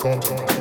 Control.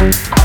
Thank